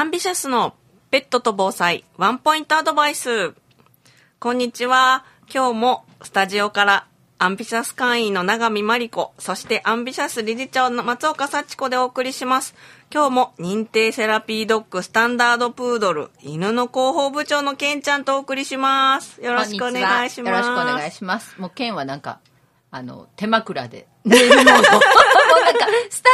アンビシャスのペットと防災ワンポイントアドバイス。こんにちは。今日もスタジオからアンビシャス会員の長見真理子、そしてアンビシャス理事長の松岡幸子でお送りします。今日も認定セラピードッグスタンダードプードル犬の広報部長のケンちゃんとお送りします。よろしくお願いします。よろしくお願いします。もうケンはなんか、あの、手枕で なんか、スタ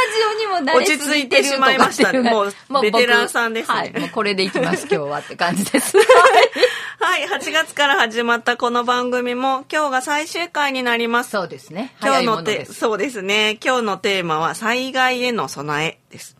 ジオにも慣れ落ち着いてしまいましたねもうベテランさんですねはい。もうこれでいきます、今日はって感じです。はい、8月から始まったこの番組も今日が最終回になります。そうですね。今日のテ。そうですね。今日のテーマは災害への備えです。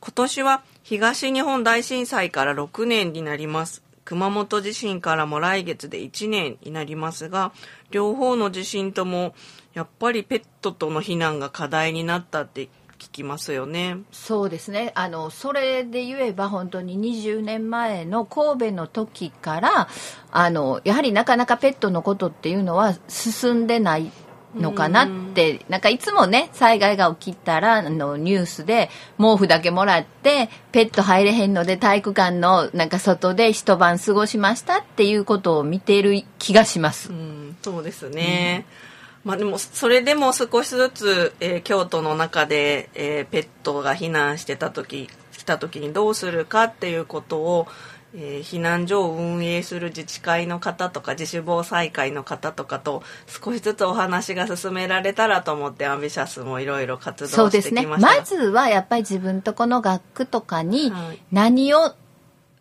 今年は東日本大震災から6年になります。熊本地震からも来月で1年になりますが、両方の地震ともやっぱりペットとの避難が課題になったって聞きますよね。そうですね。あの、それで言えば本当に20年前の神戸の時から、あの、やはりなかなかペットのことっていうのは進んでないのかなって、なんかいつもね、災害が起きたら、あの、ニュースで毛布だけもらって、ペット入れへんので体育館のなんか外で一晩過ごしましたっていうことを見ている気がしますう。ん、そうですね。まあでも、それでも少しずつ、えー京都の中で、えーペットが避難してた時、来た時にどうするかっていうことを、えー避難所を運営する自治会の方とか自主防災会の方とかと少しずつお話が進められたらと思ってアンビシャスもいろいろ活動してそうですね。きました。まずはやっぱり自分とこの学区とかにはい何を、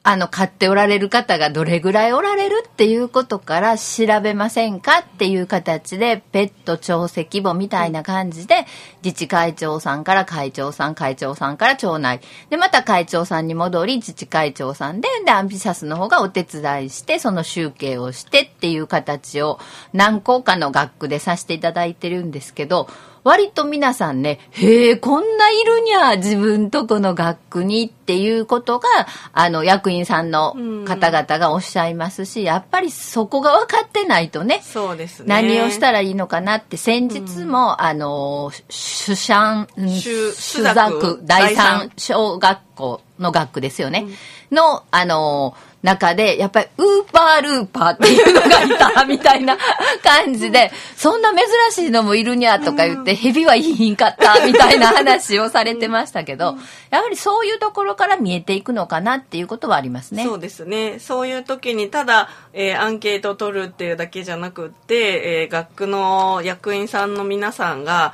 あの、買っておられる方がどれぐらいおられるっていうことから調べませんかっていう形で、ペット調石簿みたいな感じで、自治会長さんから会長さん、会長さんから町内。で、また会長さんに戻り、自治会長さんで、で、アンビシャスの方がお手伝いして、その集計をしてっていう形を何校かの学区でさせていただいてるんですけど、割と皆さんね、へえ、こんないるにゃ、自分とこの学区にっていうことが、あの、役員さんの方々がおっしゃいますし、やっぱりそこが分かってないとね、そうですね。何をしたらいいのかなって、先日も、あの、主産、うん主主主学学第三小学校の学区ですよね。の、あの、中で、やっぱり、ウーパールーパーっていうのがいた、みたいな感じで、そんな珍しいのもいるにゃ、とか言って、蛇はいいんかった、みたいな話をされてましたけど、やはりそういうところから見えていくのかなっていうことはありますね。そうですね。そういう時にただ、えーアンケートを取るっていうだけじゃなくって、えー学区の役員さんの皆さんが、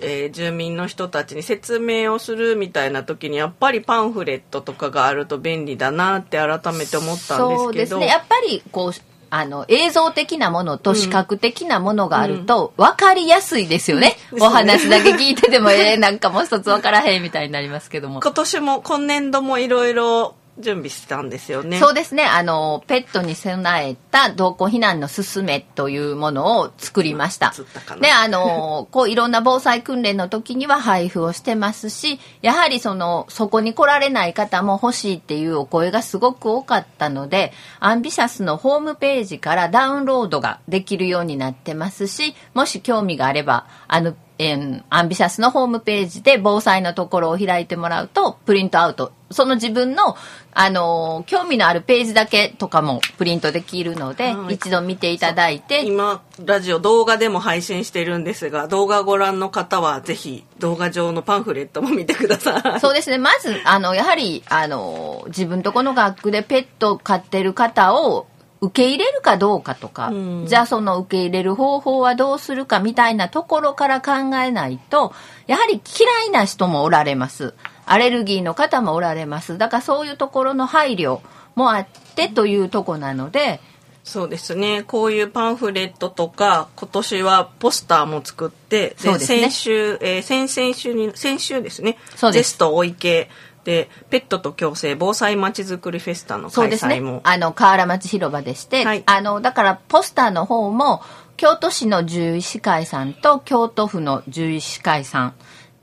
えー住民の人たちに説明をするみたいな時にやっぱりパンフレットとかがあると便利だなって改めて思ったんですけどそうですね。やっぱり、こう、あの、映像的なものと視覚的なものがあると、分かりやすいですよね。うんお話だけ聞いてても、えー、なんかもう一つ分からへんみたいになりますけども。今年も今年度もいろいろ準備したんですよね。そうですね。あの、ペットに備えた同行避難の勧めというものを作りましたで、あの、こういろんな防災訓練の時には配布をしてますし、やはりその、そこに来られない方も欲しいっていうお声がすごく多かったので、アンビシャスのホームページからダウンロードができるようになってますし、もし興味があれば、あの、えーアンビシャスのホームページで防災のところを開いてもらうと、プリントアウト、その自分の、あのー興味のあるページだけとかもプリントできるので、はい。一度見ていただいて、今ラジオ動画でも配信してるんですが動画ご覧の方はぜひ動画上のパンフレットも見てください。そうですね。まず、あの、やはり、あの、自分とこの学区でペットを飼ってる方を受け入れるかどうかとか、うん。じゃあその受け入れる方法はどうするかみたいなところから考えないと、やはり嫌いな人もおられます。アレルギーの方もおられます。だからそういうところの配慮もあってというとこなので、そうですね。こういうパンフレットとか今年はポスターも作ってね。先週、えー先々週に先週ですね。そうです。ジェストお池でペットと共生防災まちづくりフェスタの開そうですね催も。あの、河原町広場でして、はいあの、だからポスターの方も、京都市の獣医師会さんと京都府の獣医師会さん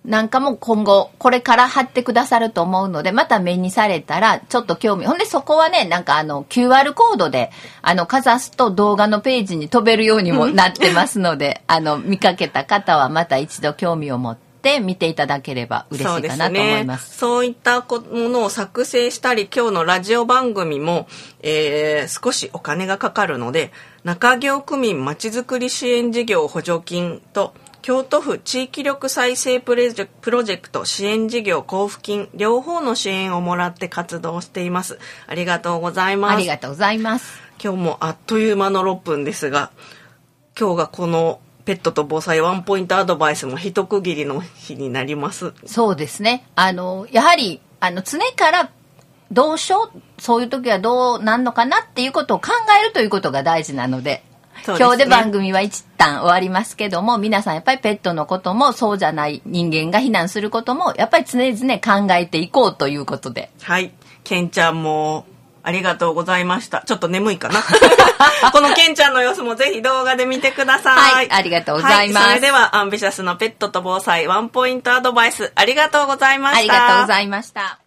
なんかも今後、これから貼ってくださると思うので、また目にされたら、ちょっと興味。ほんで、そこはね、なんかあの、QR コードで、あの、かざすと動画のページに飛べるようにもなってますので、あの、見かけた方はまた一度興味を持って、って見ていただければ嬉しいかなと思います。そう,、ね、そういったものを作成したり、今日のラジオ番組も、えー、少しお金がかかるので、中京区民まちづくり支援事業補助金と、京都府地域力再生プロジェクト支援事業交付金両方の支援をもらって活動しています。ありがとうございます。ありがとうございます。今日もあっという間の6分ですが、今日がこのペットと防災ワンポイントアドバイスの一区切りの日になります。そうですね。あの、やはり、あの、常からどうしよう、そういう時はどうなんのかなっていうことを考えるということが大事なので、ですね今日で番組は一旦終わりますけども、皆さんやっぱりペットのこともそうじゃない人間が避難することも、やっぱり常々考えていこうということで。はい。ケンちゃんも、ありがとうございました。ちょっと眠いかな。このケンちゃんの様子もぜひ動画で見てください。はいありがとうございますはそれでは、アンビシャスのペットと防災ワンポイントアドバイス、ありがとうございました。ありがとうございました。